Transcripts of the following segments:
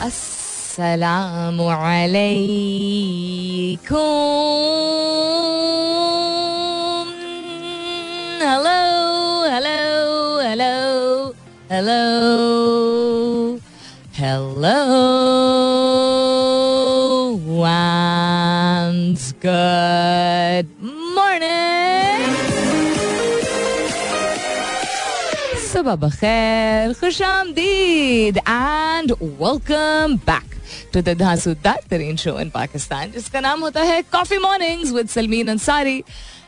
Assalamu alaikum. Hello, hello, hello, hello, hello. And good Subah bakhair, khush आमदीद and welcome back to the धांसूदार तरीन show in Pakistan जिसका नाम होता है coffee mornings with Salmeen Ansari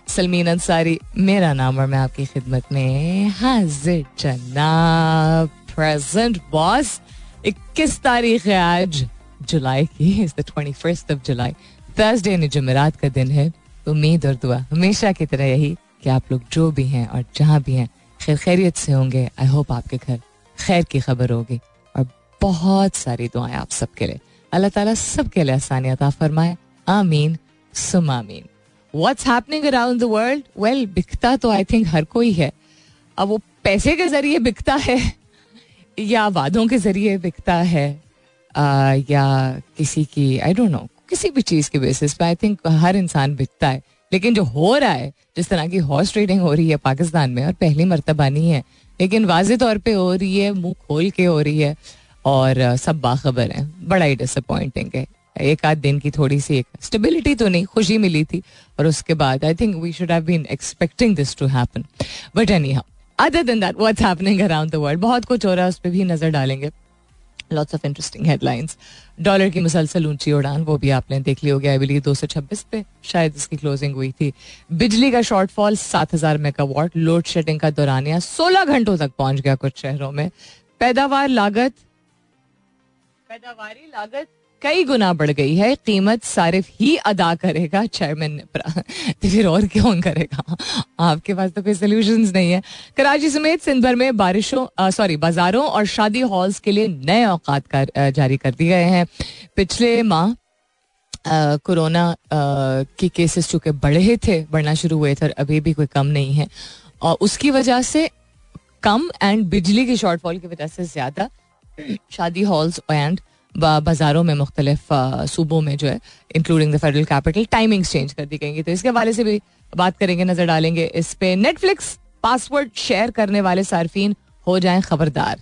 Salmeen Ansari मेरा नाम और मैं आपकी खिदमत में हाजिर जनाब प्रेजेंट बॉस 21 तारीख है आज जुलाई की is the 21st of July Thursday यानी जुमेरात का दिन है उम्मीद और दुआ हमेशा की तरह यही कि आप लोग जो भी हैं और जहाँ भी हैं खैर, खैरियत से होंगे। आई होप आपके घर खैर की खबर होगी। और बहुत सारी दुआएँ आप सबके लिए। अल्लाह ताला सबके लिए आसानियत फरमाए। आमीन, सुम आमीन। What's happening around the world well बिकता तो आई थिंक हर कोई है। अब वो पैसे के ज़रिए बिकता है, या वादों के ज़रिए बिकता है या किसी की आई डोंट नो किसी भी चीज़ के बेसिस पे आई थिंक हर इंसान बिकता है। लेकिन जो हो रहा है, जिस तरह की हॉर्स ट्रेडिंग हो रही है पाकिस्तान में, और पहली मरतबा नहीं है, लेकिन वाज तौर पे हो रही है, मुँह खोल के हो रही है, और सब बाखबर हैं। बड़ा ही डिसअपॉइंटिंग है। एक आध दिन की थोड़ी सी एक स्टेबिलिटी तो नहीं, खुशी मिली थी, और उसके बाद I think we should have been expecting this to happen but anyhow other than that what's happening around the world बहुत कुछ हो रहा है, उस पर भी नज़र डालेंगे। Lots of interesting headlines dollar की मुसलसल ऊँची उड़ान, वो भी आपने देख ली होगी आई बिलीव दो सौ छब्बीस पे शायद इसकी क्लोजिंग हुई थी। बिजली का शॉर्टफॉल सात हज़ार मेगावाट लोड शेडिंग का दौरानिया सोलह घंटों तक पहुँच गया कुछ शहरों में। पैदावार लागत, पैदावारी लागत कई गुना बढ़ गई है। कीमत सारिफ ही अदा करेगा चेयरमैन तो फिर और कौन करेगा? आपके पास तो कोई सोल्यूशन नहीं है। कराची समेत सिंध भर में बारिशों सॉरी बाजारों और शादी हॉल्स के लिए नए औकात कर, जारी कर दिए गए हैं। पिछले माह कोरोना के केसेस चूँकि बढ़े थे बढ़ना शुरू हुए थे और अभी भी कोई कम नहीं है। और उसकी वजह से कम एंड बिजली की शॉर्टफॉल की वजह से ज़्यादा शादी हॉल्स एंड बाजारों में मुख्तलिफ़ सूबों में जो है including the federal capital timings change कर दी गई तो इसके हवाले से भी बात करेंगे नज़र डालेंगे इस पे। नेटफ्लिक्स पासवर्ड शेयर करने वाले सार्फिन हो जाए खबरदार।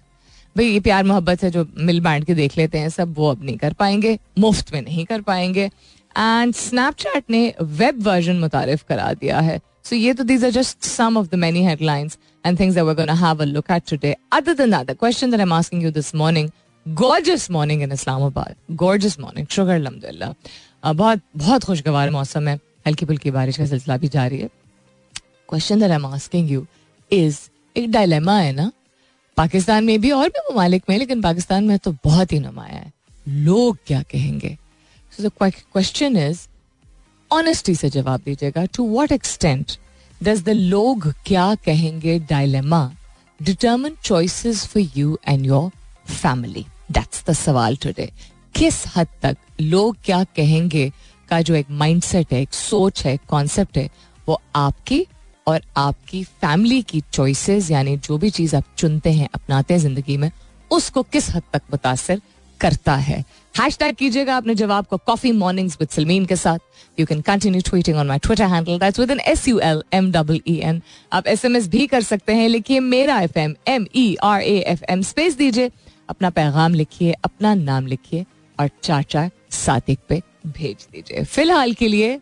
भाई ये प्यार मोहब्बत है जो मिल बांट के देख लेते हैं सब वो अब नहीं कर पाएँगे मुफ़्त में नहीं कर पाएँगे। एंड स्नैपचैट ने वेब वर्जन मुतारफ करा दिया है। सो ये तो these are just some of the many headlines and things that we're going to have a look at today. Other than that, the question that I'm asking you this morning gorgeous morning in Islamabad gorgeous morning sugar अलहमदिल्ला बहुत बहुत खुशगवार मौसम है. हल्की फुल्की बारिश का सिलसिला भी जारी है. Question I am asking you is एक डायलेमा है ना? पाकिस्तान में भी और भी ममालिक में, लेकिन पाकिस्तान में तो बहुत ही नुमाया है. लोग क्या कहेंगे? क्वेश्चन इज़ ऑनेस्टी से जवाब दीजिएगा. To what extent does the लोग क्या कहेंगे dilemma determine choices for you and your family that's the सवाल टुडे किस हद तक लोग क्या कहेंगे का जो एक माइंडसेट है, एक सोच है कॉन्सेप्ट है, वो आपकी और आपकी फैमिली की चॉइसेस यानी जो भी चीज़ आप चुनते हैं, अपनाते हैं ज़िंदगी में, उसको किस हद तक मुतासर करता है? हैश टैग कीजिएगा अपने जवाब को कॉफ़ी मॉर्निंग्स विद सलमीन के साथ. You can continue tweeting on my Twitter handle that's with N S U L M double E N आप एस एम एस भी कर सकते हैं. लिखिए Mera F M M E R A F M space दीजिए. अपना पैगाम लिखिए, अपना नाम लिखिए और चाचा सातिक पे भेज दीजिए। फ़िलहाल के लिए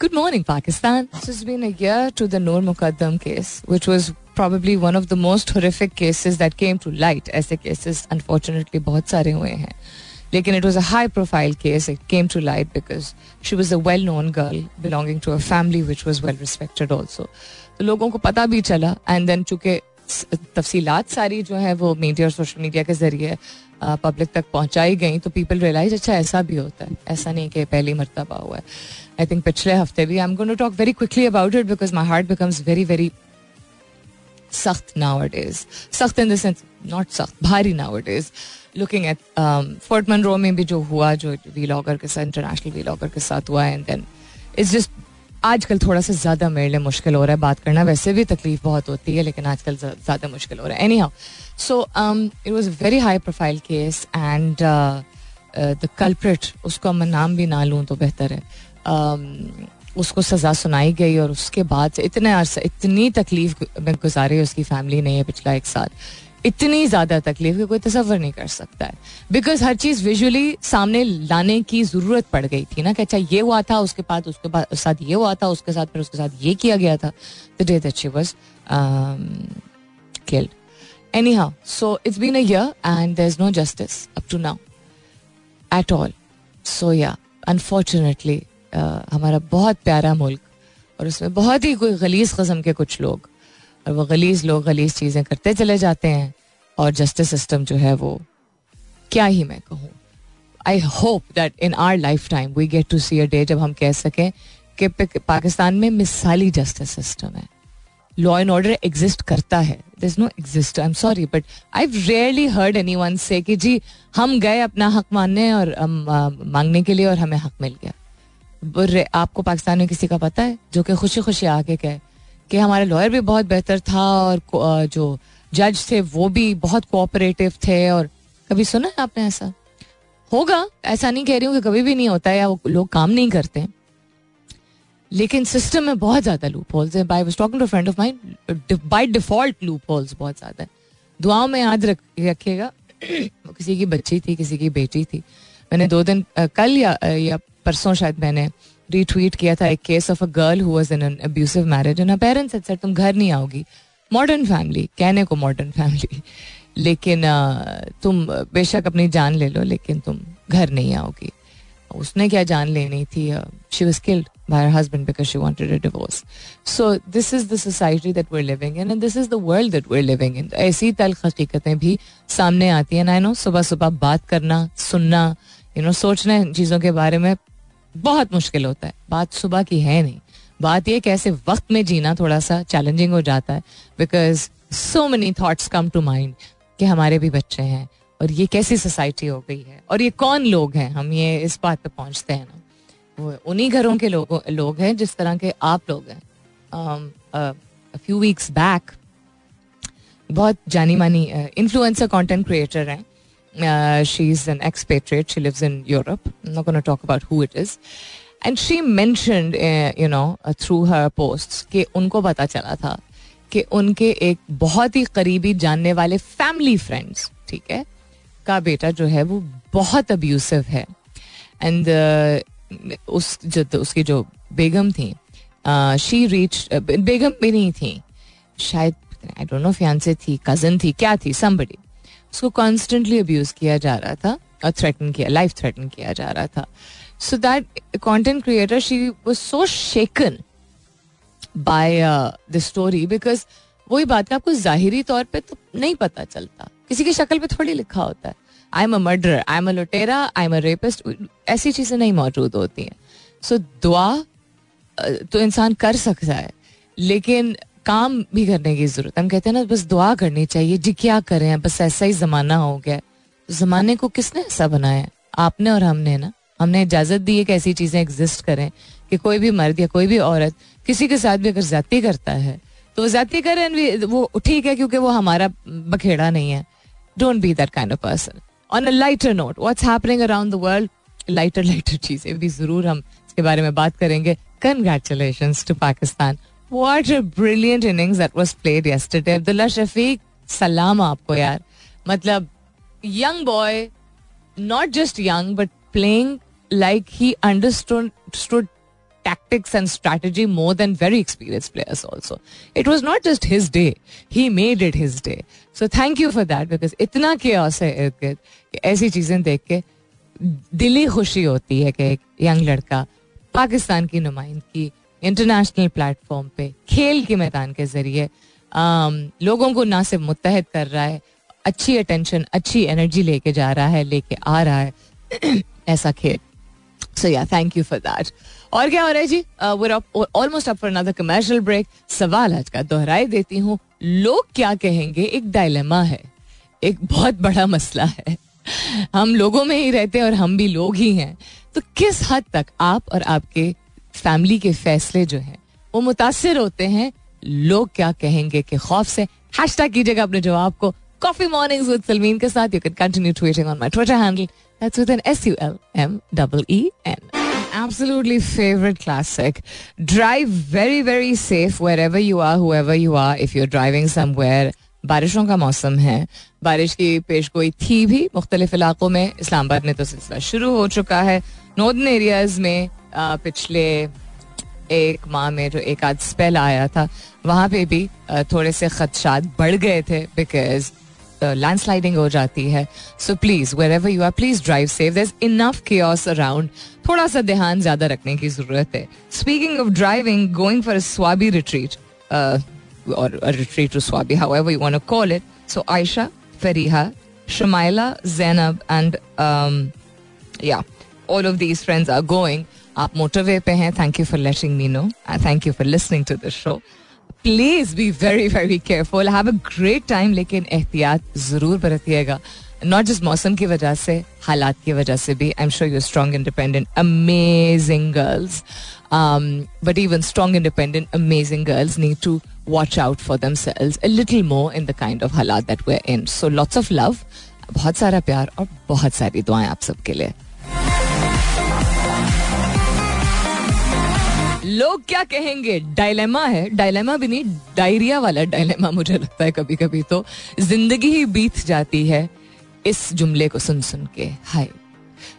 good morning Pakistan. To the Noor Mukadam case which was probably one of the most horrific cases that came to light ऐसे केसेस अनफॉर्चुनेटली बहुत सारे हुए हैं। लेकिन it was a high profile case it came to light because she was a well known girl belonging to a family which was well respected also तो लोगों को पता भी चला एंड देन चूँकि तफसीलात सारी जो है वो मीडिया और सोशल मीडिया के ज़रिए पब्लिक तक पहुंचाई गई। तो पीपल रियलाइज़ अच्छा ऐसा भी होता है। ऐसा नहीं कि पहली मरतबा हुआ है। आई थिंक पिछले हफ़्ते भी I am going to talk very quickly about it because my heart becomes very very सख्त नाउ इट इज़ सख्त इन देंस नॉट सख्त, भारी now it is looking at Fort Munro में भी जो हुआ, जो वी लॉगर के साथ इंटरनेशनल वी लॉगर के साथ हुआ एंड देन इट्स जस्ट आजकल थोड़ा सा ज़्यादा मेरे लिए मुश्किल हो रहा है बात करना। वैसे भी तकलीफ़ बहुत होती है लेकिन आजकल ज़्यादा मुश्किल हो रहा है। Anyhow so it was very high profile case and the culprit उसको मैं नाम भी ना लूँ तो बेहतर है। Um, उसको सज़ा सुनाई गई और उसके बाद इतने अरसा इतनी तकलीफ़ में गुजारी उसकी फैमिली ने पिछला एक साल। इतनी ज़्यादा तकलीफ़ कोई तस्वर नहीं कर सकता है। बिकॉज़ हर चीज़ विजुअली सामने लाने की ज़रूरत पड़ गई थी ना कि अच्छा ये हुआ था, उसके बाद उसके बाद साथ ये हुआ था, उसके साथ, फिर उसके साथ ये किया गया था। The day that she was killed anyhow so it's been a year and there is no justice up to now at all so yeah unfortunately हमारा बहुत प्यारा मुल्क और उसमें बहुत ही कोई गलीज कस्म के कुछ लोग और वो गलीज लोग गलीज चीज़ें करते चले जाते हैं और जस्टिस सिस्टम जो है वो, क्या ही मैं कहूँ? I hope that in our life time we get to see a day जब हम कह सकें कि पाकिस्तान में मिसाली जस्टिस सिस्टम है। लॉ एंड ऑर्डर एग्जिस्ट करता है। There is no exist I am sorry but I rarely heard anyone say कि जी, हम गए अपना हक मानने और हम मांगने के लिए और हमें हक मिल गया। आपको पाकिस्तान में किसी का पता है? जो कि खुशी खुशी आके कहे कि हमारा लॉयर भी बहुत बेहतर था और जो जज थे वो भी बहुत कोऑपरेटिव थे और कभी सुना है आपने ऐसा? होगा ऐसा नहीं कह रही हूँ कि कभी भी नहीं होता है या वो लोग काम नहीं करते लेकिन सिस्टम में बहुत ज़्यादा लूप होल्स है by talking to friend of mind by default loopholes बहुत ज़्यादा है। दुआओं में याद रख रखिएगा। किसी की बच्ची थी किसी की बेटी थी। मैंने दो दिन कल या, या परसों शायद मैंने रीट्वीट किया था एक case of a girl who was in an abusive marriage and parents said तुम घर नहीं आओगी मॉडर्न फैमिली कहने को मॉडर्न फैमिली लेकिन तुम बेशक अपनी जान ले लो, लेकिन तुम घर नहीं आओगी उसने क्या जान लेनी थी she was killed her husband because she wanted a divorce. So, this is the society that we're living in, and this is the world that we're living in. ऐसी तल्ख हकीकतें भी सामने आती हैं आई नो सुबह सुबह बात करना, सुनना यू नो सोचना इन चीज़ों के बारे में बहुत मुश्किल होता है। बात सुबह की है नहीं। बात यह कैसे वक्त में जीना थोड़ा सा चैलेंजिंग हो जाता है because so many thoughts come to mind कि हमारे भी बच्चे हैं और ये कैसी सोसाइटी हो गई है और ये कौन लोग हैं? हम ये इस बात पे पहुँचते हैं ना। वो उन्हीं घरों के लोगों, लोग हैं जिस तरह के आप लोग हैं। फ्यू वीक्स बैक बहुत जानी मानी इन्फ्लुएंसर कंटेंट क्रिएटर हैं। Uh, she's an expatriate. She lives in Europe. I'm not going to talk about who it mentioned, uh, you know, uh, through her posts कि उनको पता चला था कि उनके एक बहुत ही करीबी जानने वाले फैमिली फ्रेंड्स ठीक है का बेटा जो है वो बहुत अब्यूसिव है एंड uh, उस जो उसकी जो बेगम थी शी uh, रीच बेगम भी नहीं थी शायद आई डोंट नो फियांसे थी कज़न थी क्या थी समबडी उसको कॉन्स्टेंटली अब्यूज किया जा रहा था और थ्रेटन किया लाइफ थ्रेटन किया जा रहा था। So that content creator she was so shaken by the story because वही बात है आपको जाहिरी तौर पे तो नहीं पता चलता। किसी की शक्ल पे थोड़ी लिखा होता है। I am a murder I am a लुटेरा आई एम अ रेपिस्ट ऐसी चीज़ें नहीं मौजूद होती हैं। सो so, दुआ तो इंसान कर सकता है लेकिन काम भी करने की ज़रूरत हम कहते हैं ना, बस दुआ करनी चाहिए। जी, क्या करें? बस ऐसा ही जमाना हो गया। तो जमाने को किसने ऐसा बनाया? आपने और हमने, ना? हमने इजाज़त दी है कि ऐसी चीज़ें एग्जिस्ट करें, कि कोई भी मर्द या कोई भी औरत किसी के साथ भी अगर जाती करता है तो वो जाती करें वो ठीक है क्योंकि वो हमारा बखेड़ा नहीं है। Don't be that kind of person on a lighter note happening around the world lighter lighter चीज़ें भी ज़रूर हम इसके बारे में बात करेंगे। Congratulation to Pakistan What a brilliant innings that was played yesterday. Abdullah Shafiq, salam आपको यार मतलब young boy, not just young but playing like he understood stood tactics and strategy more than very experienced players also. It was not just his day. He made it his day. So thank you for that because इतना chaos है इर्द गिर्द कि ऐसी चीजें देख के दिली खुशी होती है कि एक यंग लड़का पाकिस्तान की नुमाइंदगी इंटरनेशनल प्लेटफॉर्म पे, खेल के मैदान के ज़रिए लोगों को ना सिर्फ़ मुतहद कर रहा है, अच्छी अटेंशन अच्छी एनर्जी लेके जा रहा है, लेके आ रहा है, ऐसा खेल। सो या थैंक यू फॉर दैट और क्या हो रहा है जी? Almost up for another commercial break सवाल आज का दोहराई देती हूँ। लोग क्या कहेंगे? एक डायलेमा है। एक बहुत बड़ा मसला है। हम लोगों में ही रहते हैं और हम भी लोग ही हैं। तो किस हद तक आप और आपके फैमिली के फैसले जो है वो मुतासर होते हैं लोग क्या कहेंगे के खौफ से। हैश कीजिएगा अपने जवाब को। कॉफ़ी मॉर्निंग्स विद सलमीन के साथ you can continue tweeting on my Twitter handle that's with N S U L M double E N absolutely favorite classic. Drive very, very safe wherever you are, whoever you are, if you're driving somewhere. बारिशों का मौसम है। बारिश की पेश गोई थी भी मुख्तलिफ़ इलाकों में। इस्लामाबाद में तो सिलसिला शुरू हो चुका है। नॉर्दर्न एरियाज़ में पिछले एक माह में जो एक आध स्पेल आया था, वहाँ पे भी थोड़े से खदशात बढ़ गए थे बिकॉज़ लैंडस्लाइडिंग हो जाती है। So please wherever you are please drive there enough cares around थोड़ा सा ध्यान ज़्यादा रखने की ज़रूरत है। Speaking of driving going for Swabi retreat और retreat to Swabi however you want to call it so Ayesha Fariha Shumaila Zainab and yeah all of these friends are going आप मोटरवे पे हैं thank you for letting me know and thank you for listening to this show please be very very careful have a great time लेकिन एहतियात ज़रूर बरतिएगा. Not just मौसम की वजह से, हालात की वजह से भी. I am sure you strong independent amazing girls but even strong independent amazing girls need to watch out for themselves a little more in the kind of हालात that way in so lots of love बहुत सारा प्यार और बहुत सारी दुआएँ आप सबके लिए. लोग क्या कहेंगे? डायलेमा है। डायलेमा भी नहीं, डायरिया वाला डायलेमा मुझे लगता है कभी कभी तो। ज़िंदगी ही बीत जाती है इस जुमले को सुन सुन के। हाय।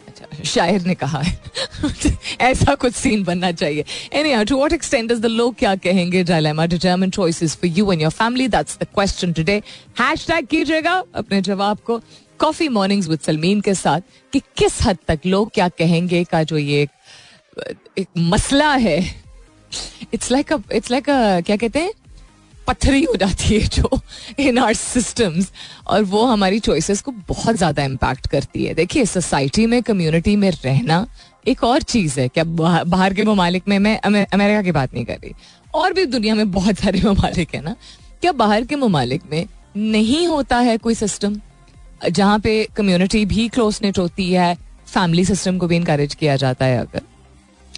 अच्छा शायर ने कहा है। ऐसा कुछ सीन बनना चाहिए। Any to what extent is the लोग क्या कहेंगे? Dilemma determine choices for you and your family that's the question today hashtag कीजिएगा अपने जवाब को। कॉफ़ी मॉर्निंग्स विद सलमीन के साथ कि किस हद तक लोग क्या कहेंगे का जो ये एक मसला है? इट्स लाइक इट्स लाइक क्या कहते हैं? पत्थरी हो जाती है जो इन आर सिस्टम्स और वो हमारी चॉइसेस को बहुत ज़्यादा इम्पैक्ट करती है। देखिए सोसाइटी में कम्युनिटी में रहना एक और चीज़ है। क्या बाहर के ममालिक में मैं अमेरिका की बात नहीं कर रही। और भी दुनिया में बहुत सारे ममालिक है ना। क्या बाहर के ममालिक में नहीं होता है कोई सिस्टम जहाँ पे कम्युनिटी भी क्लोज नेट होती है फैमिली सिस्टम को भी इनकरेज किया जाता है अगर।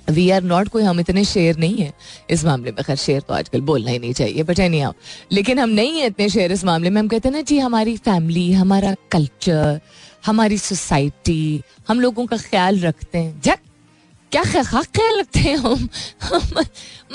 वी आर नॉट कोई, हम इतने शेर नहीं है इस मामले में। खैर, शेर तो आजकल बोलना ही नहीं चाहिए बट एनी आओ लेकिन हम नहीं है इतने शेयर इस मामले में। हम कहते हैं ना, जी, हमारी फैमिली हमारा कल्चर हमारी सोसाइटी हम लोगों का ख्याल रखते हैं। जब क्या ख्याल रखते हैं हम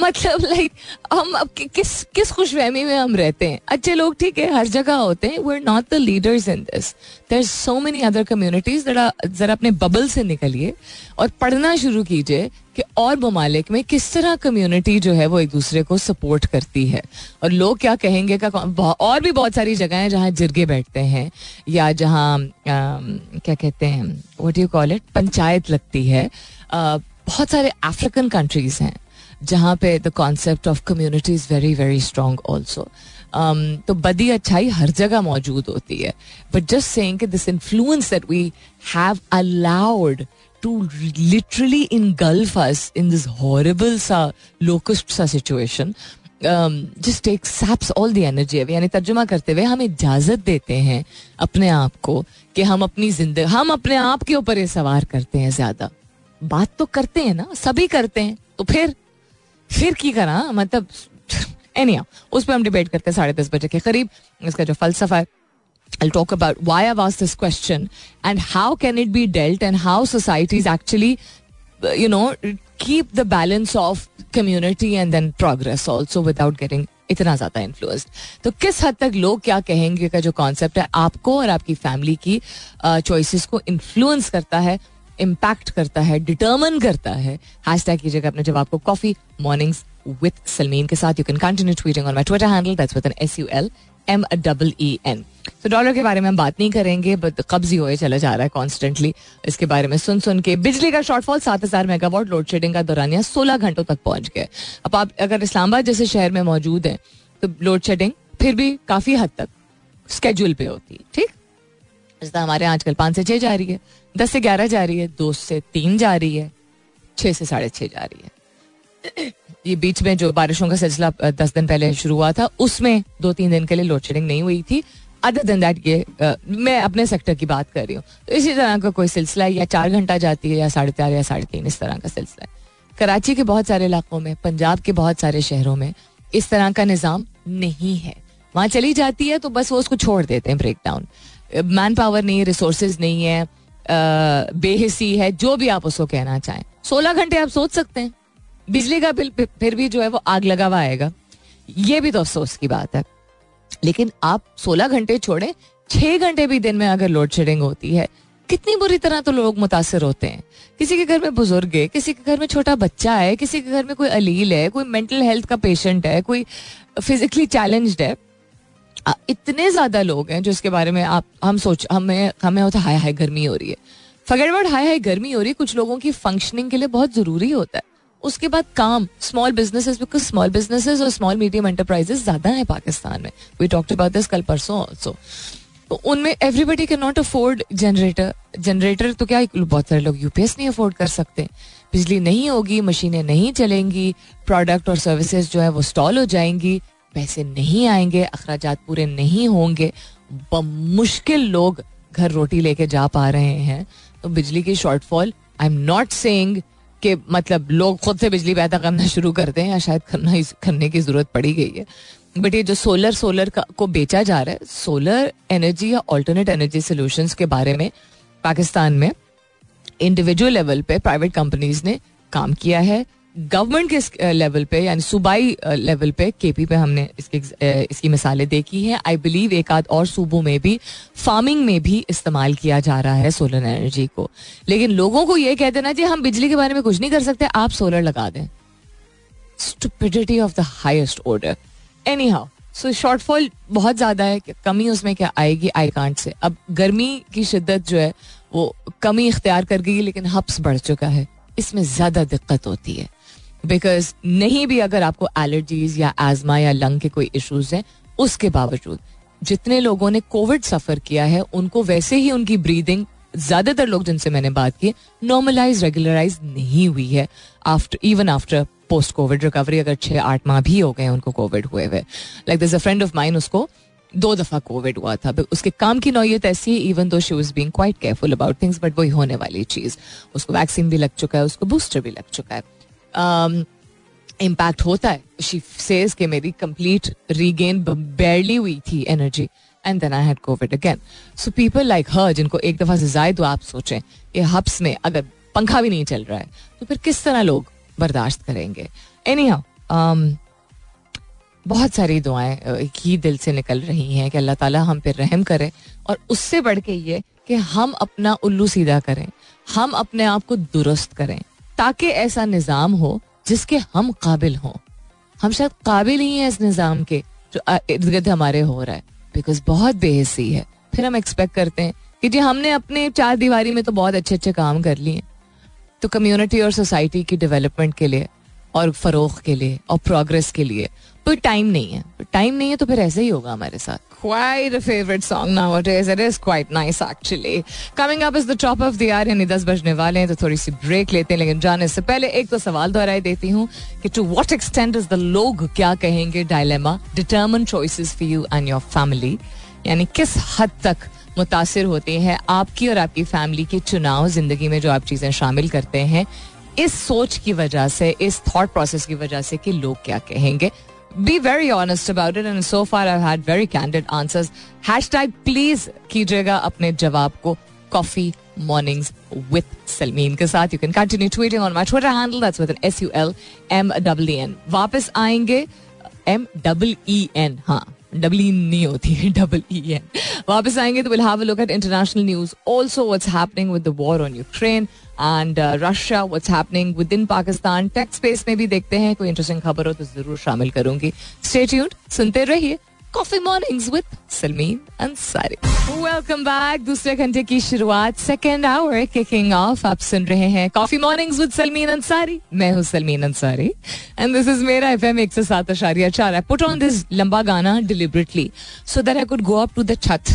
मतलब लाइक हम अब किस किस खुशफहमी में हम रहते हैं अच्छे लोग ठीक है हर जगह होते हैं we are not the leaders in this there so many other communities जरा अपने बबल से निकलिए और पढ़ना शुरू कीजिए कि और ममालिक में किस तरह कम्युनिटी जो है वो एक दूसरे को सपोर्ट करती है। और लोग क्या कहेंगे का और भी बहुत सारी जगह हैं जहाँ जिरगे बैठते हैं या जहाँ क्या कहते हैं what you call it panchayat लगती है। बहुत सारे अफ्रीकन कंट्रीज़ हैं, जहाँ पे the concept of community is very very strong also तो बदी अच्छाई हर जगह मौजूद होती है। बट जस्ट सेइंग कि this influence that we have allowed to literally engulf us in this horrible सा लोकस्ट सा situation just take saps all the energy यानी तर्जुमा करते हुए हम इजाज़त देते हैं अपने आप को कि हम अपनी ज़िंदगी, हम अपने आप के ऊपर ये सवार करते हैं ज़्यादा। बात तो करते हैं ना सभी करते हैं तो फिर फिर की करा मतलब एनी उस पर हम डिबेट करते हैं साढ़े दस बजे के करीब इसका जो फलसफा है I'll talk about why I've asked this question and how can it be dealt and how societies actually, you know, keep the balance of community and then progress also without getting इतना ज़्यादा influenced तो किस हद तक लोग क्या कहेंगे का जो कॉन्सेप्ट है आपको और आपकी फैमिली की चॉइसेस को इन्फ्लुएंस करता है इम्पैक्ट करता है डिटर्मन करता है। हैश टैग कीजिएगा अपने जवाब को कॉफ़ी मॉर्निंग्स विथ सलमीन के साथ। You can continue tweeting on my Twitter handle that's with N S U L M double E N तो डॉलर के बारे में हम बात नहीं करेंगे बट कब्ज हुए, चला जा रहा है कॉन्स्टेंटली इसके बारे में सुन सुन के बिजली का शॉर्टफॉल सात हज़ार मेगावाट लोड शेडिंग का दौरानिया सोलह घंटों तक पहुँच गए अब आप अगर इस्लामाबाद जैसे शहर में मौजूद हैं तो लोड शेडिंग फिर भी काफ़ी हद तक स्केड्यूल पे होती है, ठीक? जैसे हमारे यहाँ आजकल पाँच से छः जा रही है, दस से ग्यारह जा रही है, दो से तीन जा रही है छः से साढ़े छः जा रही है। ये बीच में जो बारिशों का सिलसिला दस दिन पहले शुरू हुआ था, उसमें दो तीन दिन के लिए लोड शेडिंग नहीं हुई थी। अदर दिन दैट ये मैं अपने सेक्टर की बात कर रही हूँ। तो इसी तरह का कोई सिलसिला या चार घंटा जाती है या साढ़े चार या साढ़े तीन, इस तरह का सिलसिला है। कराची के बहुत सारे इलाकों में, पंजाब के बहुत सारे शहरों में इस तरह का निज़ाम नहीं है। वहाँ चली जाती है तो बस वो उसको छोड़ देते हैं ब्रेक डाउन मैन पावर नहीं है रिसोर्सेज नहीं है बेहिसी है, जो भी आप उसको कहना चाहें। सोलह घंटे आप सोच सकते हैं। बिजली का बिल फिर भी जो है वो आग लगा हुआ आएगा। ये भी तो अफसोस की बात है। लेकिन आप सोलह घंटे छोड़े, छह घंटे भी दिन में अगर लोड शेडिंग होती है, कितनी बुरी तरह तो लोग मुतासर होते हैं। किसी के घर में बुज़ुर्ग है, किसी के घर में छोटा बच्चा है, किसी के घर में कोई अलील है, कोई मेंटल हेल्थ का पेशेंट है, कोई फिजिकली चैलेंज्ड है इतने ज़्यादा लोग हैं जो इसके बारे में आप, हम सोच, हमें हमें होता हाय हाय, गर्मी हो रही है। फगड़बड़ हाय हाय, गर्मी हो रही है, कुछ लोगों की फंक्शनिंग के लिए बहुत ज़रूरी होता है। उसके बाद काम small businesses because small businesses और स्मॉल मीडियम एंटरप्राइजेस ज़्यादा है पाकिस्तान में। वी टॉक्ट अबाउट दिस कल परसों ऑल्सो तो उनमें everybody can not afford generator generator तो क्या, बहुत सारे लोग यूपीएस नहीं अफोर्ड कर सकते। बिजली नहीं होगी, मशीनें नहीं चलेंगी प्रोडक्ट और सर्विसेज़ जो है वो स्टॉल हो जाएँगी। पैसे नहीं आएँगे अखराज पूरे नहीं होंगे। मुश्किल लोग घर रोटी लेके जा पा रहे हैं। तो बिजली की shortfall I am not saying कि मतलब लोग खुद से बिजली पैदा करना शुरू करते हैं या शायद करना करने की ज़रूरत पड़ी गई है। बट ये जो सोलर सोलर का, को बेचा जा रहा है सोलर एनर्जी या ऑल्टरनेट एनर्जी सोल्यूशन के बारे में पाकिस्तान में इंडिविजुअल लेवल पे प्राइवेट कंपनीज़ ने काम किया है। गवर्नमेंट के लेवल पे, यानी सूबाई लेवल पे, केपी पे हमने इसकी इसकी मिसालें देखी हैं। आई बिलीव एक आध और सूबों में भी फ़ार्मिंग में भी इस्तेमाल किया जा रहा है सोलर एनर्जी को। लेकिन लोगों को ये कह देना जी, हम बिजली के बारे में कुछ नहीं कर सकते, आप सोलर लगा दें। Stupidity of the highest order anyhow so shortfall बहुत ज़्यादा है कमी उसमें क्या आएगी? आई कांट से अब गर्मी की शिद्दत जो है, वो कमी इख्तियार कर गई, लेकिन हब्स बढ़ चुका है। इसमें ज़्यादा दिक्कत होती है। बिकॉज़ नहीं भी अगर आपको एलर्जीज या एजमा या लंग के कोई इश्यूज़ हैं, उसके बावजूद, जितने लोगों ने कोविड सफ़र किया है, उनको वैसे ही उनकी ब्रीदिंग ज़्यादातर लोग जिनसे मैंने बात की नॉर्मलाइज रेगुलराइज नहीं हुई है। After even after post Covid recovery अगर छह, आठ माह भी हो गए उनको कोविड हुए हुए। Like this a friend of mine उसको दो दफ़ा कोविड हुआ था। उसके काम की नौयत ऐसी है even though she was being quite careful about things but वही होने वाली चीज़। उसको वैक्सीन भी लग चुका है, उसको बूस्टर भी लग चुका है। इम्पैक्ट um, होता है। शी सेज के मेरी कंप्लीट रीगेन बेरली हुई थी energy and then I had Covid again so people like her जिनको एक दफ़ा से जाए तो आप सोचें ये हब्स में अगर पंखा भी नहीं चल रहा है तो फिर किस तरह लोग बर्दाश्त करेंगे? एनी हाउ um, बहुत सारी दुआएँ ही दिल से निकल रही हैं कि अल्लाह ताला हम पे रहम करे और उससे बढ़ के ये कि हम अपना उल्लू सीधा करें हम अपने आप को दुरुस्त करें। ताकि ऐसा निज़ाम हो जिसके हम काबिल हों। हम शायद काबिल ही हैं इस निज़ाम के जो इर्द गिर्द हमारे हो रहा है। बिकॉज़ बहुत बेहसी है। फिर हम एक्सपेक्ट करते हैं कि जी हमने अपने चार दीवारी में तो बहुत अच्छे अच्छे काम कर लिए। तो कम्युनिटी और सोसाइटी की डेवलपमेंट के लिए और फरोख के लिए और प्रोग्रेस के लिए। कोई टाइम नहीं है। टाइम नहीं है तो फिर ऐसे ही होगा हमारे साथ। Quite a favorite song nowadays. It is quite nice, actually. Coming up is the top of the hour, यानी दस बजने वाले हैं तो थोड़ी सी ब्रेक लेते हैं, लेकिन जाने से पहले एक तो सवाल दोहराई देती हूँ कि to what extent is the लोग क्या कहेंगे dilemma determine choices for you and your family यानी किस हद तक मुतासर होते हैं आपकी और आपकी फैमिली के चुनाव ज़िंदगी में जो आप चीज़ें शामिल करते हैं? इस सोच की वजह से, इस थॉट प्रोसेस की वजह से कि लोग क्या कहेंगे? Be very honest about it and so far I had very candid answers hashtag please कीजिएगा अपने जवाब को कॉफ़ी मॉर्निंग्स विथ सलमीन के साथ you can continue tweeting on my Twitter handle that's with N S U L M W N वापस आएँगे M double E N हाँ double E नहीं होती है डबल ई एन वापस आएँगे तो will have a look at international news also what's happening with the war on Ukraine and Russia what's happening within Pakistan tech's space में भी देखते हैं, कोई इंटरेस्टिंग खबर हो तो ज़रूर शामिल करूँगी। स्टे सुनते रहिए। Coffee mornings with Salmeen Ansari welcome back दूसरे घंटे की शुरुआत सेकेंड आवर किकिंग ऑफ़ आप सुन रहे हैं coffee mornings with Salmeen Ansari मैं हूँ Salmeen Ansari and this is Mera FM एक सौ सात अशारिया चार आई पुट ऑन दिस लंबा गाना deliberately so that I could go up to the छत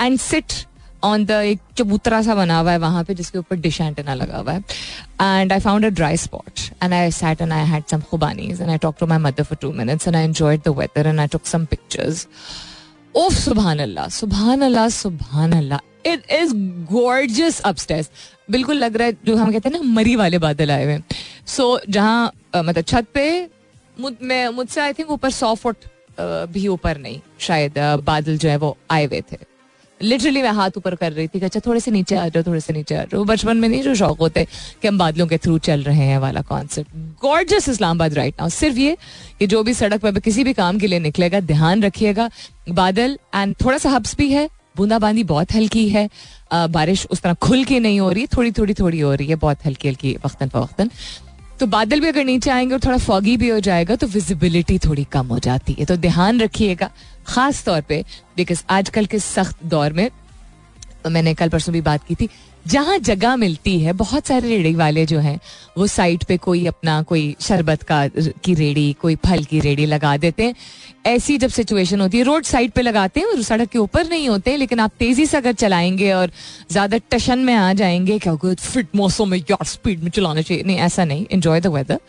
एंड सिट ऑन द एक चबूतरा सा बना हुआ है वहाँ पे, जिसके ऊपर डिश एंटेना लगा हुआ है। And I found a dry spot and I sat and I had some खुबानीज and I talk to my mother for two minutes and I enjoyed the weather and I took some pictures of सुबहान अल्लाह सुबहान अल्लाह सुबहान अल्लाह it is gorgeous upstairs बिल्कुल लग रहा है जो हम कहते हैं ना मरी वाले बादल आए हुए सो जहाँ मतलब छत पे मैं, मुझसे आई थिंक ऊपर सौ फुट भी ऊपर नहीं, शायद बादल जो है वो आए हुए थे। लिटरली मैं हाथ ऊपर कर रही थी अच्छा थोड़े से नीचे आ जाओ थोड़े से नीचे आ जाओ। बचपन में नहीं जो शौक होते कि हम बादलों के थ्रू चल रहे हैं वाला concept gorgeous Islamabad right now सिर्फ़ ये कि जो भी सड़क पर किसी भी काम के लिए निकलेगा ध्यान रखिएगा। बादल एंड थोड़ा सा हब्स भी है बूंदाबांदी बहुत हल्की है। आ, बारिश उस तरह खुल के नहीं हो रही थोड़ी थोड़ी थोड़ी हो रही है बहुत हल्की हल्की वक्तन फवक्तन तो बादल भी अगर नीचे आएँगे और थोड़ा फॉगी भी हो जाएगा तो विजिबिलिटी थोड़ी कम हो जाती है। तो ध्यान रखिएगा। खास तौर पे बिकॉज़ आजकल के सख्त दौर में, मैंने कल परसों भी बात की थी, जहाँ जगह मिलती है, बहुत सारे रेड़ी वाले जो हैं, वो साइड पे कोई अपना, कोई शरबत का, की रेड़ी, कोई फल की रेड़ी लगा देते हैं। ऐसी जब सिचुएशन होती है, रोड साइड पे लगाते हैं और सड़क के ऊपर नहीं होते हैं, लेकिन आप तेज़ी से अगर चलाएँगे और ज़्यादा टशन में आ जाएँगे, क्या फिट मौसम में यार स्पीड में चलाना चाहिए। नहीं, ऐसा नहीं एंजॉय द वेदर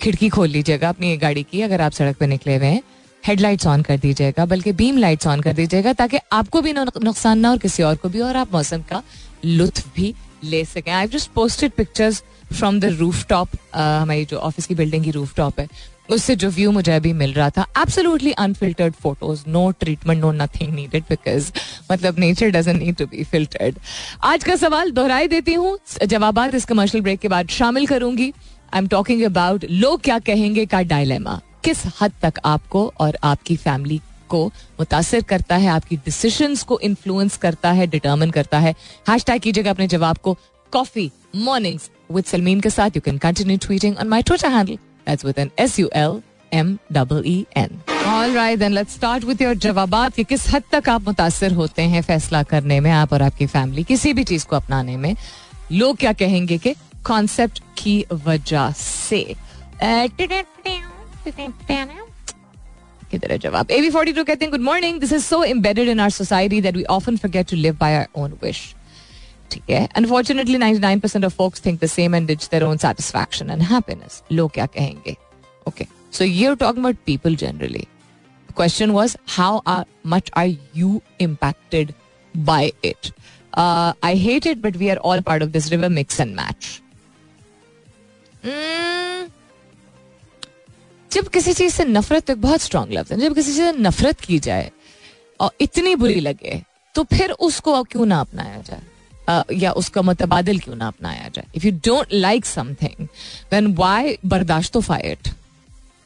खिड़की खोल लीजिएगा अपनी गाड़ी की, अगर आप सड़क पर निकले हुए हैं। हेडलाइट्स ऑन कर दीजिएगा, बल्कि बीम लाइट्स ऑन कर दीजिएगा, ताकि आपको भी नुकसान ना और किसी और को भी और आप मौसम का लुत्फ भी ले सकें। I just posted pictures from the rooftop हमारी जो ऑफ़िस की बिल्डिंग की रूफ टॉप है। उससे जो व्यू मुझे अभी मिल रहा था absolutely unfiltered photos no treatment no nothing needed because मतलब nature doesn't need to be filtered आज का सवाल दोहराई देती हूँ जवाब इस कमर्शियल ब्रेक के बाद शामिल करूँगी। आई एम टॉकिंग अबाउट लोग क्या कहेंगे का डायलेमा किस हद तक आपको और आपकी फैमिली को मुतासर करता है, आपकी डिसीशंस को इन्फ्लुएंस करता है डिटर्मिन करता है? हैश टैग कीजिएगा अपने जवाब को कॉफ़ी मॉर्निंग्स विद सलमीन के साथ। You can continue tweeting on my Twitter handle that's with N S U L M double E N all right then let's start with your जवाबात कि किस हद तक आप मुतासर होते हैं फैसला करने में आप और आपकी फैमिली? किसी भी चीज़ को अपनाने में लोग क्या कहेंगे कि कॉन्सेप्ट की वजह से? किधर है जवाब एबी फोर्टी टू कहते हैं good morning this is so embedded in our society that we often forget to live by our own wish ठीक है? Unfortunately 99% of folks think the same and ditch their own satisfaction and happiness लोग क्या कहेंगे? Okay so you are talking about people generally question was how are, much are you impacted by it? Uh, i hate it but we are all part of this river mix and match. Mm, जब किसी चीज़ से नफरत तो बहुत strong लफ्ज है। जब किसी चीज़ से नफरत की जाए और इतनी बुरी लगे तो फिर उसको क्यों ना अपनाया जाए? या उसका मुतबादल क्यों ना अपनाया जाए? If you don't like something then why बर्दाश्त तो fight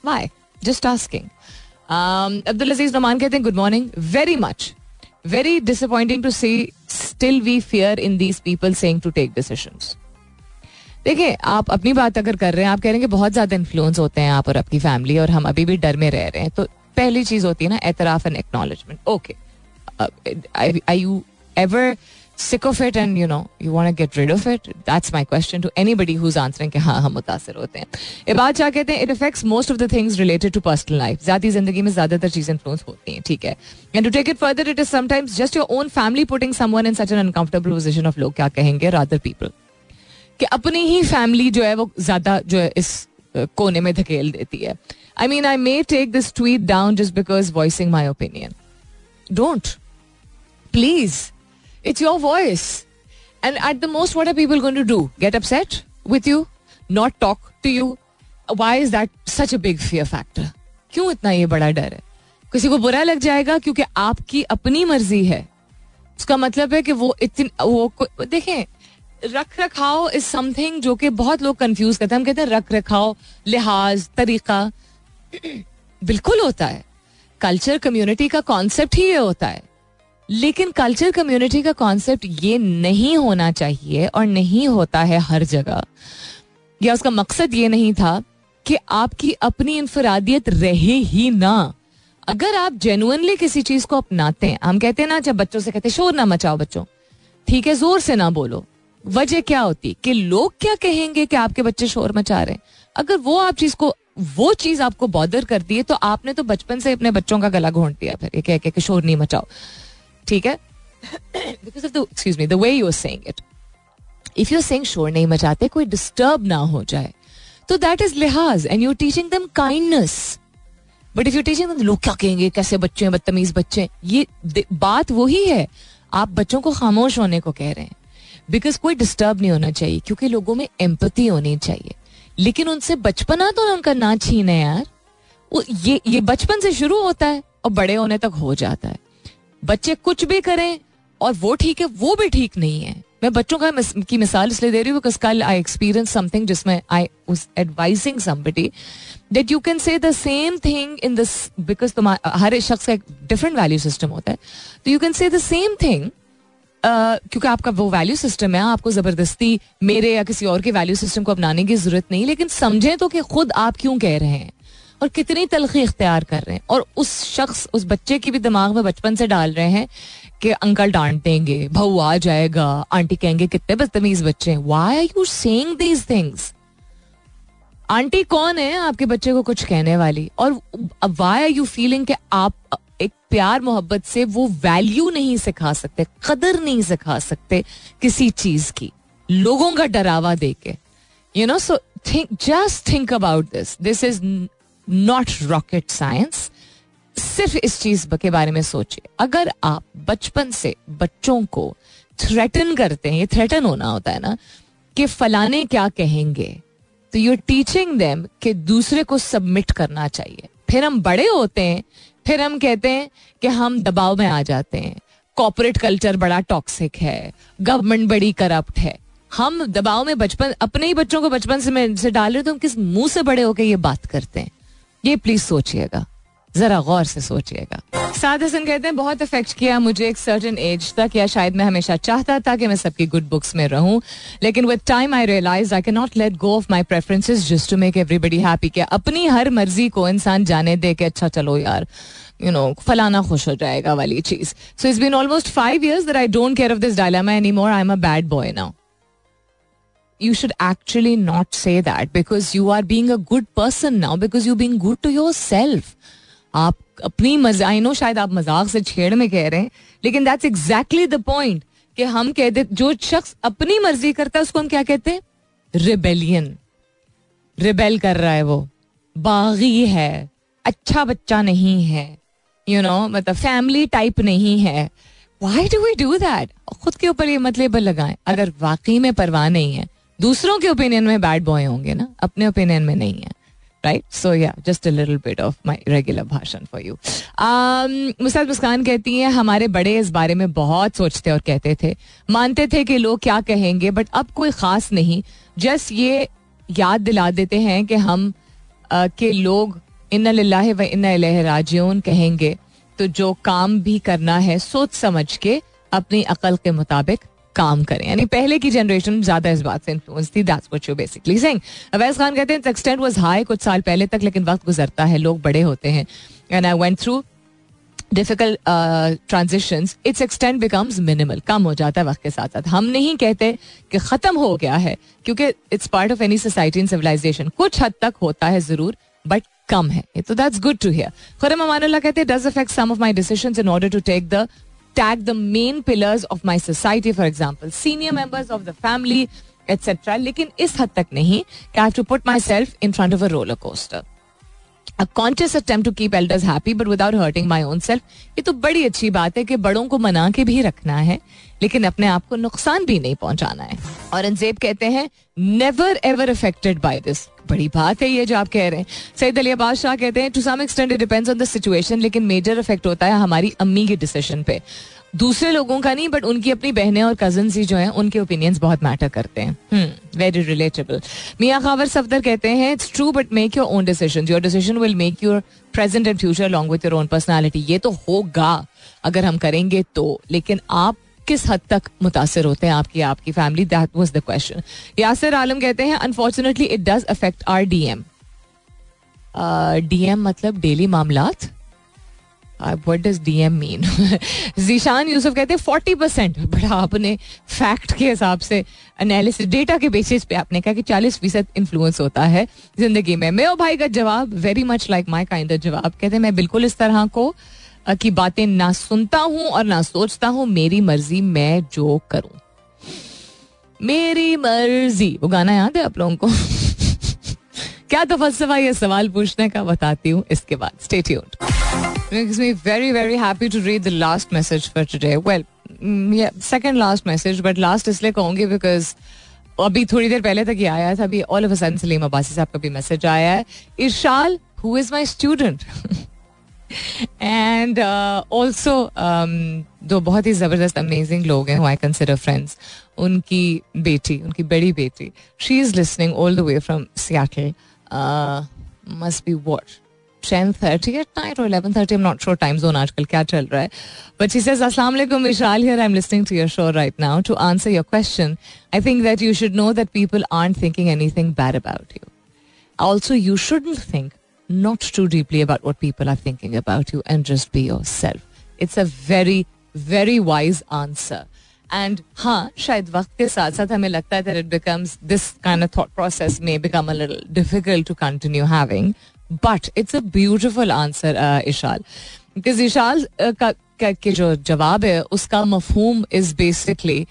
why just asking Abdul Aziz Rahman कहते हैं good morning very much very disappointing to see still we fear in these people saying to take decisions देखिए, आप अपनी बात अगर कर रहे हैं, आप कह रहे हैं कि बहुत ज़्यादा इन्फ्लुएंस होते हैं आप और आपकी फैमिली और हम अभी भी डर में रह रहे हैं तो पहली चीज़ होती है ना, एतराफ and acknowledgement okay I you ever sick of it and you know you won't get rid of it that's my question to anybody who's answering हाँ हम मुतासर होते हैं। ये बात क्या कहते हैं? It affects most of the things related to personal life जाति ज़िंदगी में ज़्यादातर चीज़ें इन्फ्लुएंस होती हैं, ठीक है? And to take it further it is sometimes just your own family putting someone in such an uncomfortable position of लोग क्या कहेंगे? अदर पीपल कि अपनी ही फैमिली जो है वो ज़्यादा जो है इस कोने में धकेल देती है। I mean I may take this tweet down just because voicing my opinion don't please it's your voice and at the most what are people going to do get upset with you not talk to you why is that such a big fear factor क्यों इतना ये बड़ा डर है? किसी को बुरा लग जाएगा क्योंकि आपकी अपनी मर्ज़ी है। उसका मतलब है कि वो इतनी, वो देखें रख रखाव इज़ समथिंग जो कि बहुत लोग कंफ्यूज करते हैं। हम कहते हैं रख रखाव लिहाज, तरीका बिल्कुल होता है। कल्चर कम्युनिटी का कॉन्सेप्ट ही ये होता है। लेकिन कल्चर कम्युनिटी का कॉन्सेप्ट ये नहीं होना चाहिए और नहीं होता है हर जगह। या उसका मकसद ये नहीं था कि आपकी अपनी इंफरादियत रहे ही ना। अगर आप जेनुअनली किसी चीज़ को अपनाते हैं, हम कहते हैं ना, जब बच्चों से कहते हैं, शोर ना मचाओ बच्चों। ठीक है, ज़ोर से ना बोलो। वजह क्या होती? कि लोग क्या कहेंगे कि आपके बच्चे शोर मचा रहे हैं? अगर वो आप चीज़ को, वो चीज़ आपको बॉदर करती है तो आपने तो बचपन से अपने बच्चों का गला घोंट दिया फिर, ये कह के शोर नहीं मचाओ। ठीक है? Because of excuse me the way you are it if you are शोर नहीं मचाते, कोई डिस्टर्ब ना हो जाए तो दैट इज़ लिहाज and you teaching them kindness but if you teaching them लोग क्या कहेंगे? कैसे बच्चे हैं, बदतमीज बच्चे ये बात वही है। आप बच्चों को खामोश होने को कह रहे हैं। बिकॉज़ कोई डिस्टर्ब नहीं होना चाहिए क्योंकि लोगों में एम्पति होनी चाहिए। लेकिन उनसे बचपना तो ना उनका ना छीने यार। ये ये बचपन से शुरू होता है और बड़े होने तक हो जाता है। बच्चे कुछ भी करें और वो ठीक है वो भी ठीक नहीं है। मैं बच्चों का मिस, की मिसाल इसलिए दे रही हूँ बिकॉज़ कल आई एक्सपीरियंस समथिंग जिसमें I was advising somebody that you can say the same thing in this because तुम्हारा हर शख्स का एक डिफरेंट वैल्यू सिस्टम होता है। तो you can say the same thing क्योंकि आपका वो वैल्यू सिस्टम है, आपको ज़बरदस्ती मेरे या किसी और के वैल्यू सिस्टम को अपनाने की ज़रूरत नहीं, लेकिन समझें तो कि खुद आप क्यों कह रहे हैं और कितनी तलखी इख्तियार कर रहे हैं। और उस शख्स, उस बच्चे की भी दिमाग में बचपन से डाल रहे हैं कि अंकल डांट देंगे भाऊ आ जाएगा, आंटी कहेंगे, कितने बदतमीज बच्चे हैं। Why are you saying these things aunty कौन है आपके बच्चे को कुछ कहने वाली? और वाई आर यू फीलिंग कि आप प्यार मोहब्बत से वो वैल्यू नहीं सिखा सकते, कदर नहीं सिखा सकते किसी चीज़ की। लोगों का डरावा दे के you know so think just think about this this is not rocket science सिर्फ़ इस चीज़ के बारे में सोचिए। अगर आप बचपन से बच्चों को थ्रेटन करते हैं, ये थ्रेटन होना होता है ना, कि फलाने क्या कहेंगे तो यू टीचिंग देम कि दूसरे को सबमिट करना चाहिए। फिर हम बड़े होते हैं फिर हम कहते हैं कि हम दबाव में आ जाते हैं। कॉपोरेट कल्चर बड़ा टॉक्सिक है। गवर्नमेंट बड़ी करप्ट है। हम दबाव में बचपन अपने ही बच्चों को बचपन से, से डाल रहे तो हम किस मुँह से बड़े होकर ये बात करते हैं? ये प्लीज़ सोचिएगा। जरा गौर से सोचिएगा। साद हसन कहते हैं, बहुत इफ़ेक्ट किया मुझे एक सर्टन एज तक, या शायद मैं हमेशा चाहता था कि मैं सबकी गुड बुक्स में रहूँ, लेकिन with time I realise I can not let go of my preferences just to make everybody happy क्या अपनी हर मर्ज़ी को इंसान जाने दे के अच्छा चलो यार यू नो फलाना खुश हो जाएगा वाली चीज़। So it's been almost five years that I don't care of this dilemma any more I am a bad boy now you should actually not say that because you are being a good person now because you're being good to yourself. आप अपनी मज़ा I know शायद आप मज़ाक से छेड़ में कह रहे हैं लेकिन दैट्स एग्जैक्टली द पॉइंट कि हम कहते जो शख्स अपनी मर्ज़ी करता है उसको हम क्या कहते हैं? रिबेलियन रिबेल कर रहा है वो। बागी है। अच्छा बच्चा नहीं है। यू you नो know, मतलब फैमिली टाइप नहीं है। Why do we do that खुद के ऊपर ये मतलब लगाएँ। अगर वाकई में परवाह नहीं है दूसरों के ओपिनियन में बैड बॉय होंगे ना अपने ओपिनियन में नहीं है। राइट सो या just a little bit of my regular bhashan for you मुसद Muskan कहती हैं, हमारे बड़े इस बारे में बहुत सोचते और कहते थे। मानते थे कि लोग क्या कहेंगे बट अब कोई खास नहीं। जस्ट ये याद दिला देते हैं कि हम के लोग इन व इन राजियोन कहेंगे। तो जो काम भी करना है, सोच समझ के अपनी अकल के मुताबिक काम करें। यानी पहले की जनरेशन ज़्यादा इस बात से इन्फ्लुएंस थी that's what you basically saying Awais Khan कहते हैं एक्सटेंट वाज हाई कुछ साल पहले तक, लेकिन वक्त गुजरता है, लोग बड़े होते हैं। And I went through difficult transition it's extent becomes minimal कम हो जाता है वक्त के साथ साथ। हम नहीं कहते कि खत्म हो गया है, क्योंकि it's part of any society in civilization कुछ हद तक होता है ज़रूर बट कम है। तो that's good to hear Khurram Aman कहते हैं does affect some of my decision in order to take the tag the main pillars of my society for example senior members of the family etcetera लेकिन इस हद तक नहीं कि to put myself in front of a roller coaster a conscious attempt to keep elders happy but without hurting my own self ये तो बड़ी अच्छी बात है कि बड़ों को मना के भी रखना है लेकिन अपने आप को नुकसान भी नहीं पहुंचाना है औरंगज़ेब कहते हैं never ever affected by this बड़ी बात है ये जो आप कह रहे हैं। सईद अली अब्बास शाह कहते हैं to some extent it depends on the situation लेकिन मेजर इफ़ेक्ट होता है हमारी अम्मी के डिसीज़न पे। दूसरे लोगों का नहीं बट उनकी अपनी बहनें और कज़न ही जो हैं, उनके ओपिनियंस बहुत मैटर करते हैं। वेरी रिलेटेबल मियाँ खावर सफदर कहते हैं it's true but make your own decision your decision will make your present and future along with your own personality ये तो होगा, अगर हम करेंगे तो। लेकिन आप किस हद तक मुतासर होते हैं आपकी आपकी family that was the question Yasir Alam कहते हैं unfortunately it does affect our DM DM मतलब डेली मामलात? What does D M mean Zeeshan Yusuf कहते हैं फोर्टी परसेंट बड़ा आपने फैक्ट के हिसाब से एनालिसिस डेटा के बेसिस पे आपने कहा कि चालीस फ़ीसद इन्फ्लुएंस होता है ज़िंदगी में। मेरे भाई का जवाब very much like my kind जवाब। कहते हैं, मैं बिल्कुल इस तरह को की बातें ना सुनता हूँ और ना सोचता हूँ, मेरी मर्ज़ी मैं जो करूँ। मेरी मर्ज़ी। वो गाना याद है आप लोगों को? क्या तो फलसफा ये सवाल पूछने का बताती हूँ इसके बाद। Stay tuned makes me very very happy to read the last message for today. Well second last message but last इसलिए कहूँगी बिकॉज़ अभी थोड़ी देर पहले तक ये आया था, अभी ऑल ऑफ़ सलीम अब्बासी साहब का भी मैसेज आया है। Irshal who is my student and also though बहुत ही ज़बरदस्त अमेजिंग लोग हैं आई कंसिडर फ्रेंड्स उनकी बेटी, उनकी बड़ी बेटी. She is listening all the way from Seattle must be what ten thirty at night और eleven thirty AM not sure time zone आजकल क्या चल रहा है? बट शी सेज अस्सलाम वालेकुम Vishal here I am listening to your show right now to answer your question I think that you should know that people aren't thinking anything bad about you also you shouldn't think not too deeply about what people are thinking about you and just be yourself. It's a very, very wise answer. And हाँ शायद वक्त के साथ साथ हमें लगता है it becomes this kind of thought process may become a little difficult to continue having but it's a beautiful answer Ishal because Ishal के जो जवाब है उसका मफहूम is basically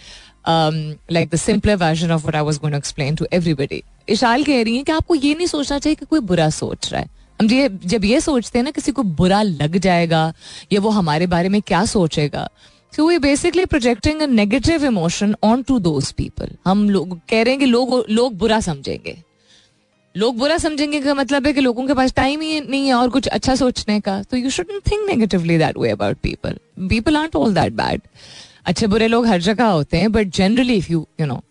like the simpler version of what I was going to explain to everybody Ishal कह रही है कि आपको ये नहीं सोचना चाहिए कि कोई बुरा सोच रहा है हम ये, जब ये सोचते हैं ना, किसी को बुरा लग जाएगा या वो हमारे बारे में क्या सोचेगा so we basically projecting a negative emotion on to those people हम लोग कह रहे हैं कि लोग लोग बुरा समझेंगे। लोग बुरा समझेंगे का मतलब है कि लोगों के पास टाइम ही नहीं है और कुछ अच्छा सोचने का। तो you should think negatively that way about people people are all that bad अच्छे बुरे लोग हर जगह होते हैं but generally if you you know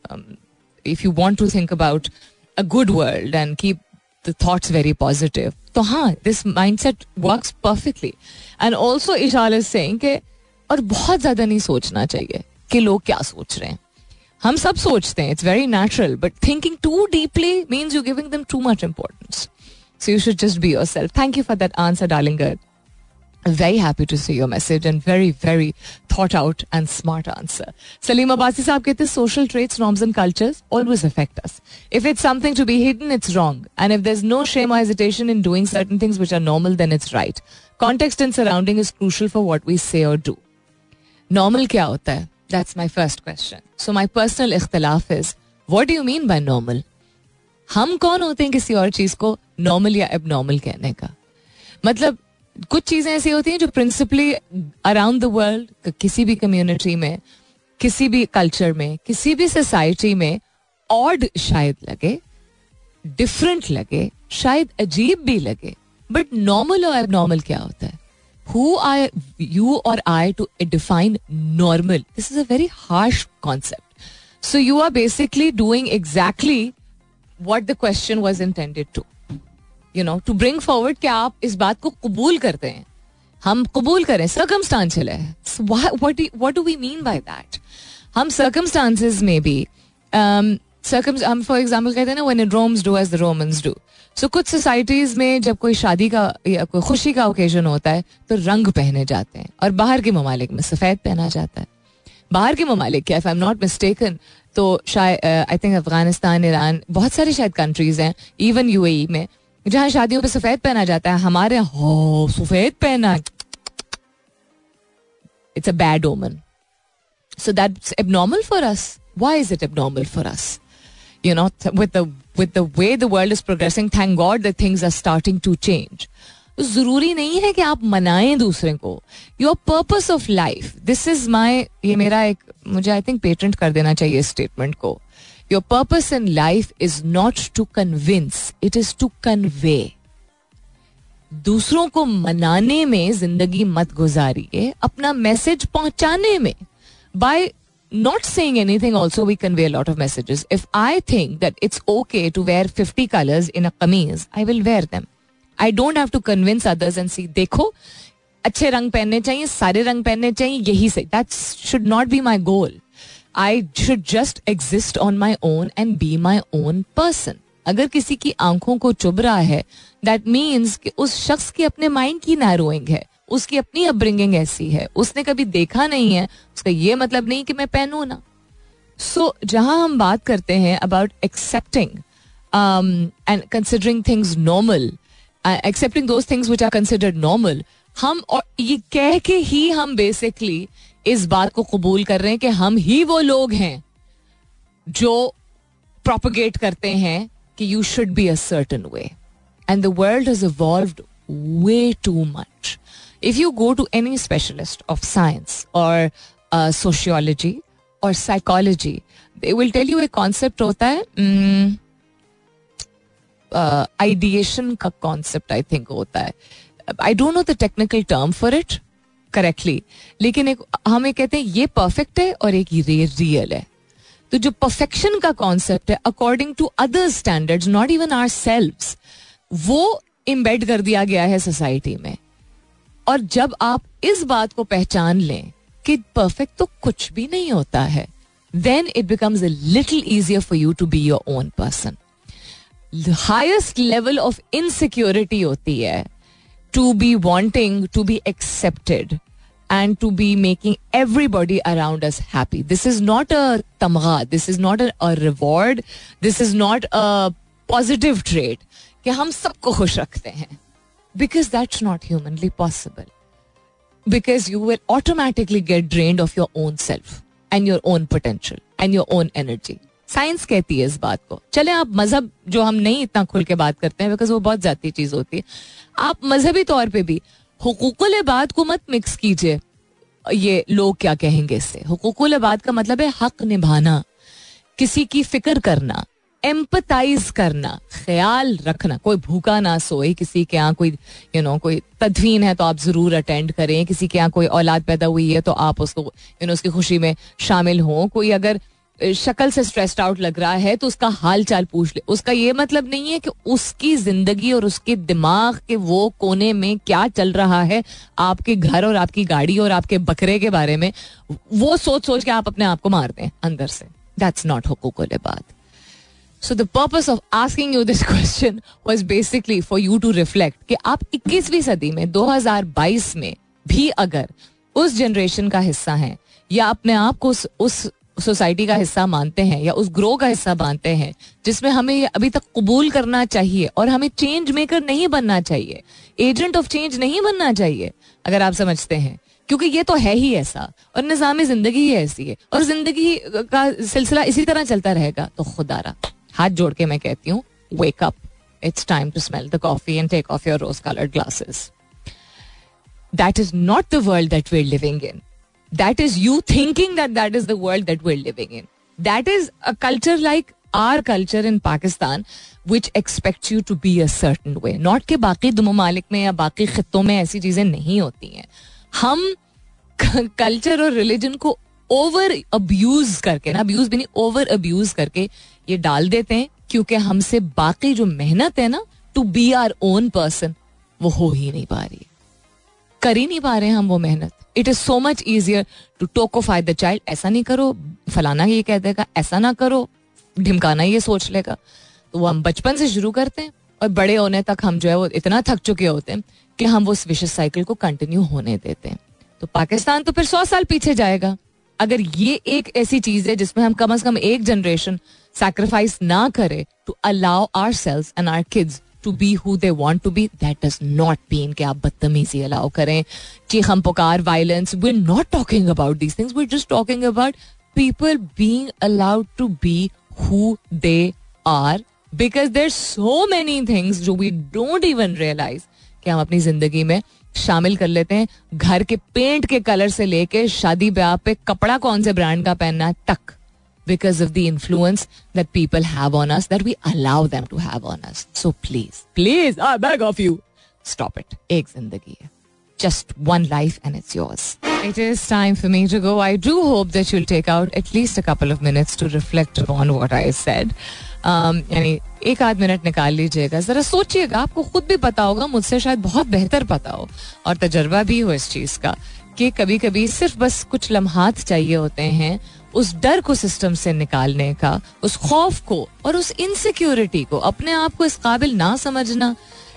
if you want to think about a good world and keep the thoughts very positive तो हाँ this mindset work perfectly and also Ishal is saying और बहुत ज़्यादा नहीं सोचना चाहिए कि लोग क्या सोच रहे हैं। हम सब सोचते हैं it's very natural but thinking too deeply means you giving them too much importance so you should just be yourself thank you for that answer darling very happy to see your message and very very thought out and smart answer salim abbasi saab कहते social traits norms and cultures always affect us if it's something to be hidden it's wrong and if there's no shame or hesitation in doing certain things which are normal then it's right context and surrounding is crucial for what we say or do normal क्या होता है that's my first question so my personal इख्तलाफ is what do you mean by normal हम कौन होते हैं किसी और चीज को नॉर्मल या अब नॉर्मल कहने का मतलब कुछ चीज़ें ऐसी होती हैं जो प्रिंसिपली अराउंड द वर्ल्ड किसी भी कम्युनिटी में, किसी भी कल्चर में, किसी भी सोसाइटी में ऑड शायद लगे डिफरेंट लगे, शायद अजीब भी लगे बट नॉर्मल और एबनॉर्मल क्या होता है? हु आई यू और I to define normal this is a very harsh concept so you are basically doing exactly what the question was intended to You know, to bring forward कि आप इस बात को कबूल करते हैं। हम कबूल करें सर्कमस्टांशियल है। What do we mean by that हम सर्कमस्टांसेस में भी हम फॉर एग्जांपल कहते हैं ना when it roams do as the Romans do so कुछ सोसाइटीज में जब कोई शादी का या कोई खुशी का ओकेजन होता है तो रंग पहने जाते हैं और बाहर के ममालिक में सफ़ेद पहना जाता है। बाहर के ममालिक क्या आई एम नॉट मिस्टेकन तो शायद आई थिंक अफ़गानिस्तान ईरान बहुत सारी शायद कंट्रीज़ हैं इवन यूएई में जहाँ शादियों पे सफ़ेद पहना जाता है हमारे हो सफ़ेद पहना it's a bad omen so that's abnormal for us why is it abnormal for us th- with the with the way the world is progressing, thank God that things are starting to तो ज़रूरी नहीं है कि आप मनाएँ दूसरे को. Your purpose of life this is my ये मेरा एक मुझे आई थिंक पेटेंट कर देना चाहिए स्टेटमेंट को. your purpose in life is not to convince it is to convey दूसरों को मनाने में जिंदगी मत गुजारिए अपना मैसेज पहुंचाने में by not saying anything also we convey a lot of messages if i think that it's okay to wear 50 colors in a kameez i will wear them i don't have to convince others and see देखो अच्छे रंग पहनने चाहिए सारे रंग पहनने चाहिए यही से that should not be my goal I should just exist on my own and be my own person अगर किसी की आँखों को चुभ रहा है दैट मीन्स उस शख्स की अपने माइंड की नैरोइंग है उसकी अपनी अपब्रिंगिंग ऐसी है उसने कभी देखा नहीं है उसका ये मतलब नहीं कि मैं पहनू ना। सो so, जहाँ हम बात करते हैं about accepting and considering things normal accepting those things which are considered normal हम और ये कह के ही हम बेसिकली इस बात को कबूल कर रहे हैं कि हम ही वो लोग हैं जो प्रोपोगेट करते हैं कि you should be a certain way and the world is evolve way too much if you go to any specialist of science और सोशियोलॉजी और psychology they will tell you एक कॉन्सेप्ट होता है आइडिएशन का concept I think होता है. I don't know the technical term for it correctly लेकिन एक, हम एक कहते हैं, ये परफेक्ट है और एक ये रियल है। तो जो परफेक्शन का कॉन्सेप्ट है according to other standards not even ourselves वो इम्बेड कर दिया गया है सोसाइटी में। और जब आप इस बात को पहचान लें कि परफेक्ट तो कुछ भी नहीं होता है then it becomes a little easier for you to be your own person highest level of insecurity होती है। To be wanting to be accepted and to be making everybody around us happy. This is not a tamgha. This is not a, a reward. This is not a positive trait. कि हम सबको खुश रखते हैं because that's not humanly possible because you will automatically get drained of your own self and your own potential and your own energy science कहती है इस बात को। चले, आप मज़हब जो हम नहीं इतना खुल के बात करते हैं बिकॉज़ वो बहुत जाती चीज़ होती है। आप मजहबी तौर पर भी हुकूकुल बात को मत मिक्स कीजिए। ये लोग क्या कहेंगे इससे? हुकूकुल बात का मतलब है हक निभाना, किसी की फ़िक्र करना एम्पताइज करना, ख्याल रखना। कोई भूखा ना सोए, किसी के यहाँ कोई यू नो कोई तदवीन है तो आप ज़रूर अटेंड करें। किसी के यहाँ कोई औलाद पैदा हुई है तो आप उसको यू नो उसकी खुशी में शामिल हों। कोई अगर शक्ल से स्ट्रेस्ड आउट लग रहा है तो उसका हाल चाल पूछ ले। उसका ये मतलब नहीं है कि उसकी ज़िंदगी और उसके दिमाग के वो कोने में क्या चल रहा है आपके घर और आपकी गाड़ी और आपके बकरे के बारे में। वो सोच सोच के आप अपने आप को मार दें अंदर से। दैट्स नॉट हुकूक बात। So the purpose of asking you this question was basically for you to reflect कि आप 21वीं सदी में 2022 में भी अगर उस जनरेशन का हिस्सा हैं या अपने आप को उस, उस सोसाइटी का हिस्सा मानते हैं या उस ग्रो का हिस्सा मानते हैं, जिसमें हमें अभी तक कबूल करना चाहिए और हमें चेंज मेकर नहीं बनना चाहिए। एजेंट ऑफ़ चेंज नहीं बनना चाहिए, अगर आप समझते हैं। क्योंकि ये तो है ही ऐसा, और निज़ाम ज़िंदगी ही ऐसी है, और ज़िंदगी का सिलसिला इसी तरह चलता रहेगा। तो खुदारा हाथ जोड़ के मैं कहती हूँ wake up it's time to smell the coffee and take off your rose coloured glasses that is not the world that we living in that is you thinking that that is the world that we living in that is a culture like our culture in Pakistan which expect you to be a certain way not के बाकी दो ममालिक में या बाकी खत्ों में ऐसी चीज़ें नहीं होती हैं हम कल्चर और रिलीजन को ओवर अब्यूज करके ना अब्यूज भी नहीं ओवर अब्यूज करके ये डाल देते हैं क्योंकि हमसे बाकी जो मेहनत है ना to be our own person वो हो ही नहीं पा रही कर ही नहीं पा रहे हैं हम वो मेहनत। It is so much easier to टोकोफाई the child ऐसा नहीं करो, फलाना ये कह देगा, ऐसा ना करो, ढिमकाना ये सोच लेगा। तो वो हम बचपन से शुरू करते हैं और बड़े होने तक हम जो है वो इतना थक चुके होते हैं कि हम वो विशेष साइकिल को कंटिन्यू होने देते हैं। तो पाकिस्तान तो फिर सौ साल पीछे जाएगा। अगर ये एक ऐसी चीज़ है जिसमें हम कम अज कम एक जनरेशन सैक्रिफाइस ना करें to allow ourselves and our kids to be who they want to be that does not mean कि आप बदतमीजी अलाउ करें चीख हम पुकार violence we not talking about these things we just talking about people being allowed to be who they are because there so many things जो we don't even realise कि हम अपनी ज़िंदगी में शामिल कर लेते हैं, घर के पेंट के कलर से लेके शादी ब्याह पे कपड़ा कौन से ब्रांड का पहनना है तक because of the influence that people have on us that we allow them to have on us so please please I beg of you stop it एक ज़िंदगी है just one life and it's yours. It is time for me to go. I do hope that you'll take out at least a couple of minutes to reflect upon what I said. यानी एक आध minute निकाल लीजिएगा जरा सोचिएगा आपको खुद भी पता होगा मुझसे शायद बहुत बेहतर पता हो और तजर्बा भी हो इस चीज़ का कि कभी कभी सिर्फ़ बस कुछ लम्हात चाहिए होते हैं उस डर को सिस्टम से निकालने का, उस खौफ को और उस इनसिक्योरिटी को, अपने आप को इस काबिल ना समझना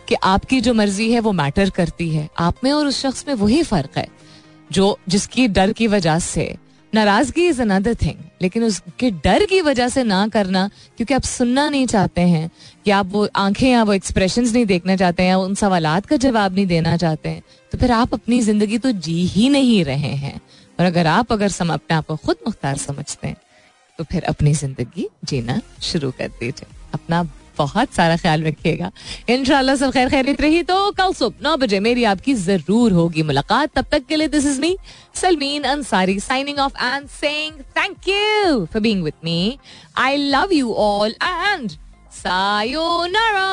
कि आपकी जो मर्ज़ी है वो मैटर करती है। आप में और उस शख्स में वही फ़र्क है, जो जिसकी डर की वजह से नाराज़गी इज़ अनदर थिंग लेकिन उसके डर की वजह से ना करना, क्योंकि आप सुनना नहीं चाहते हैं, या आप वो आँखें या वो एक्सप्रेशन नहीं देखना चाहते हैं या उन सवाल का जवाब नहीं देना चाहते हैं तो फिर आप अपनी ज़िंदगी तो जी ही नहीं रहे हैं। और अगर आप अगर सम, अपने आप को खुद मुख्तार समझते हैं तो फिर अपनी ज़िंदगी जीना शुरू कर दीजिए। अपना बहुत सारा ख्याल रखिएगा। इन सब खैर खैरित रही तो कल सुबह नौ बजे मेरी आपकी ज़रूर होगी मुलाकात। तब तक के लिए this is me Salmeen Ansari signing off and saying thank you for being with me I love you all and sayonara